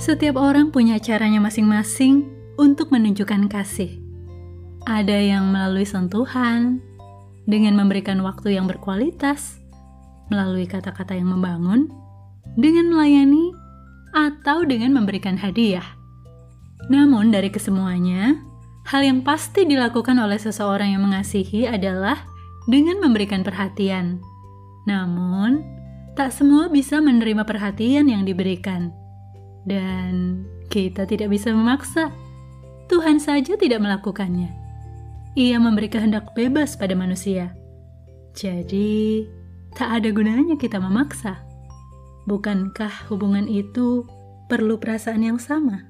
Setiap orang punya caranya masing-masing untuk menunjukkan kasih. Ada yang melalui sentuhan, dengan memberikan waktu yang berkualitas, melalui kata-kata yang membangun, dengan melayani, atau dengan memberikan hadiah. Namun, dari kesemuanya, hal yang pasti dilakukan oleh seseorang yang mengasihi adalah dengan memberikan perhatian. Namun, tak semua bisa menerima perhatian yang diberikan dan kita tidak bisa memaksa. Tuhan saja tidak melakukannya. Ia memberi kehendak bebas pada manusia. Jadi, tak ada gunanya kita memaksa. Bukankah hubungan itu perlu perasaan yang sama?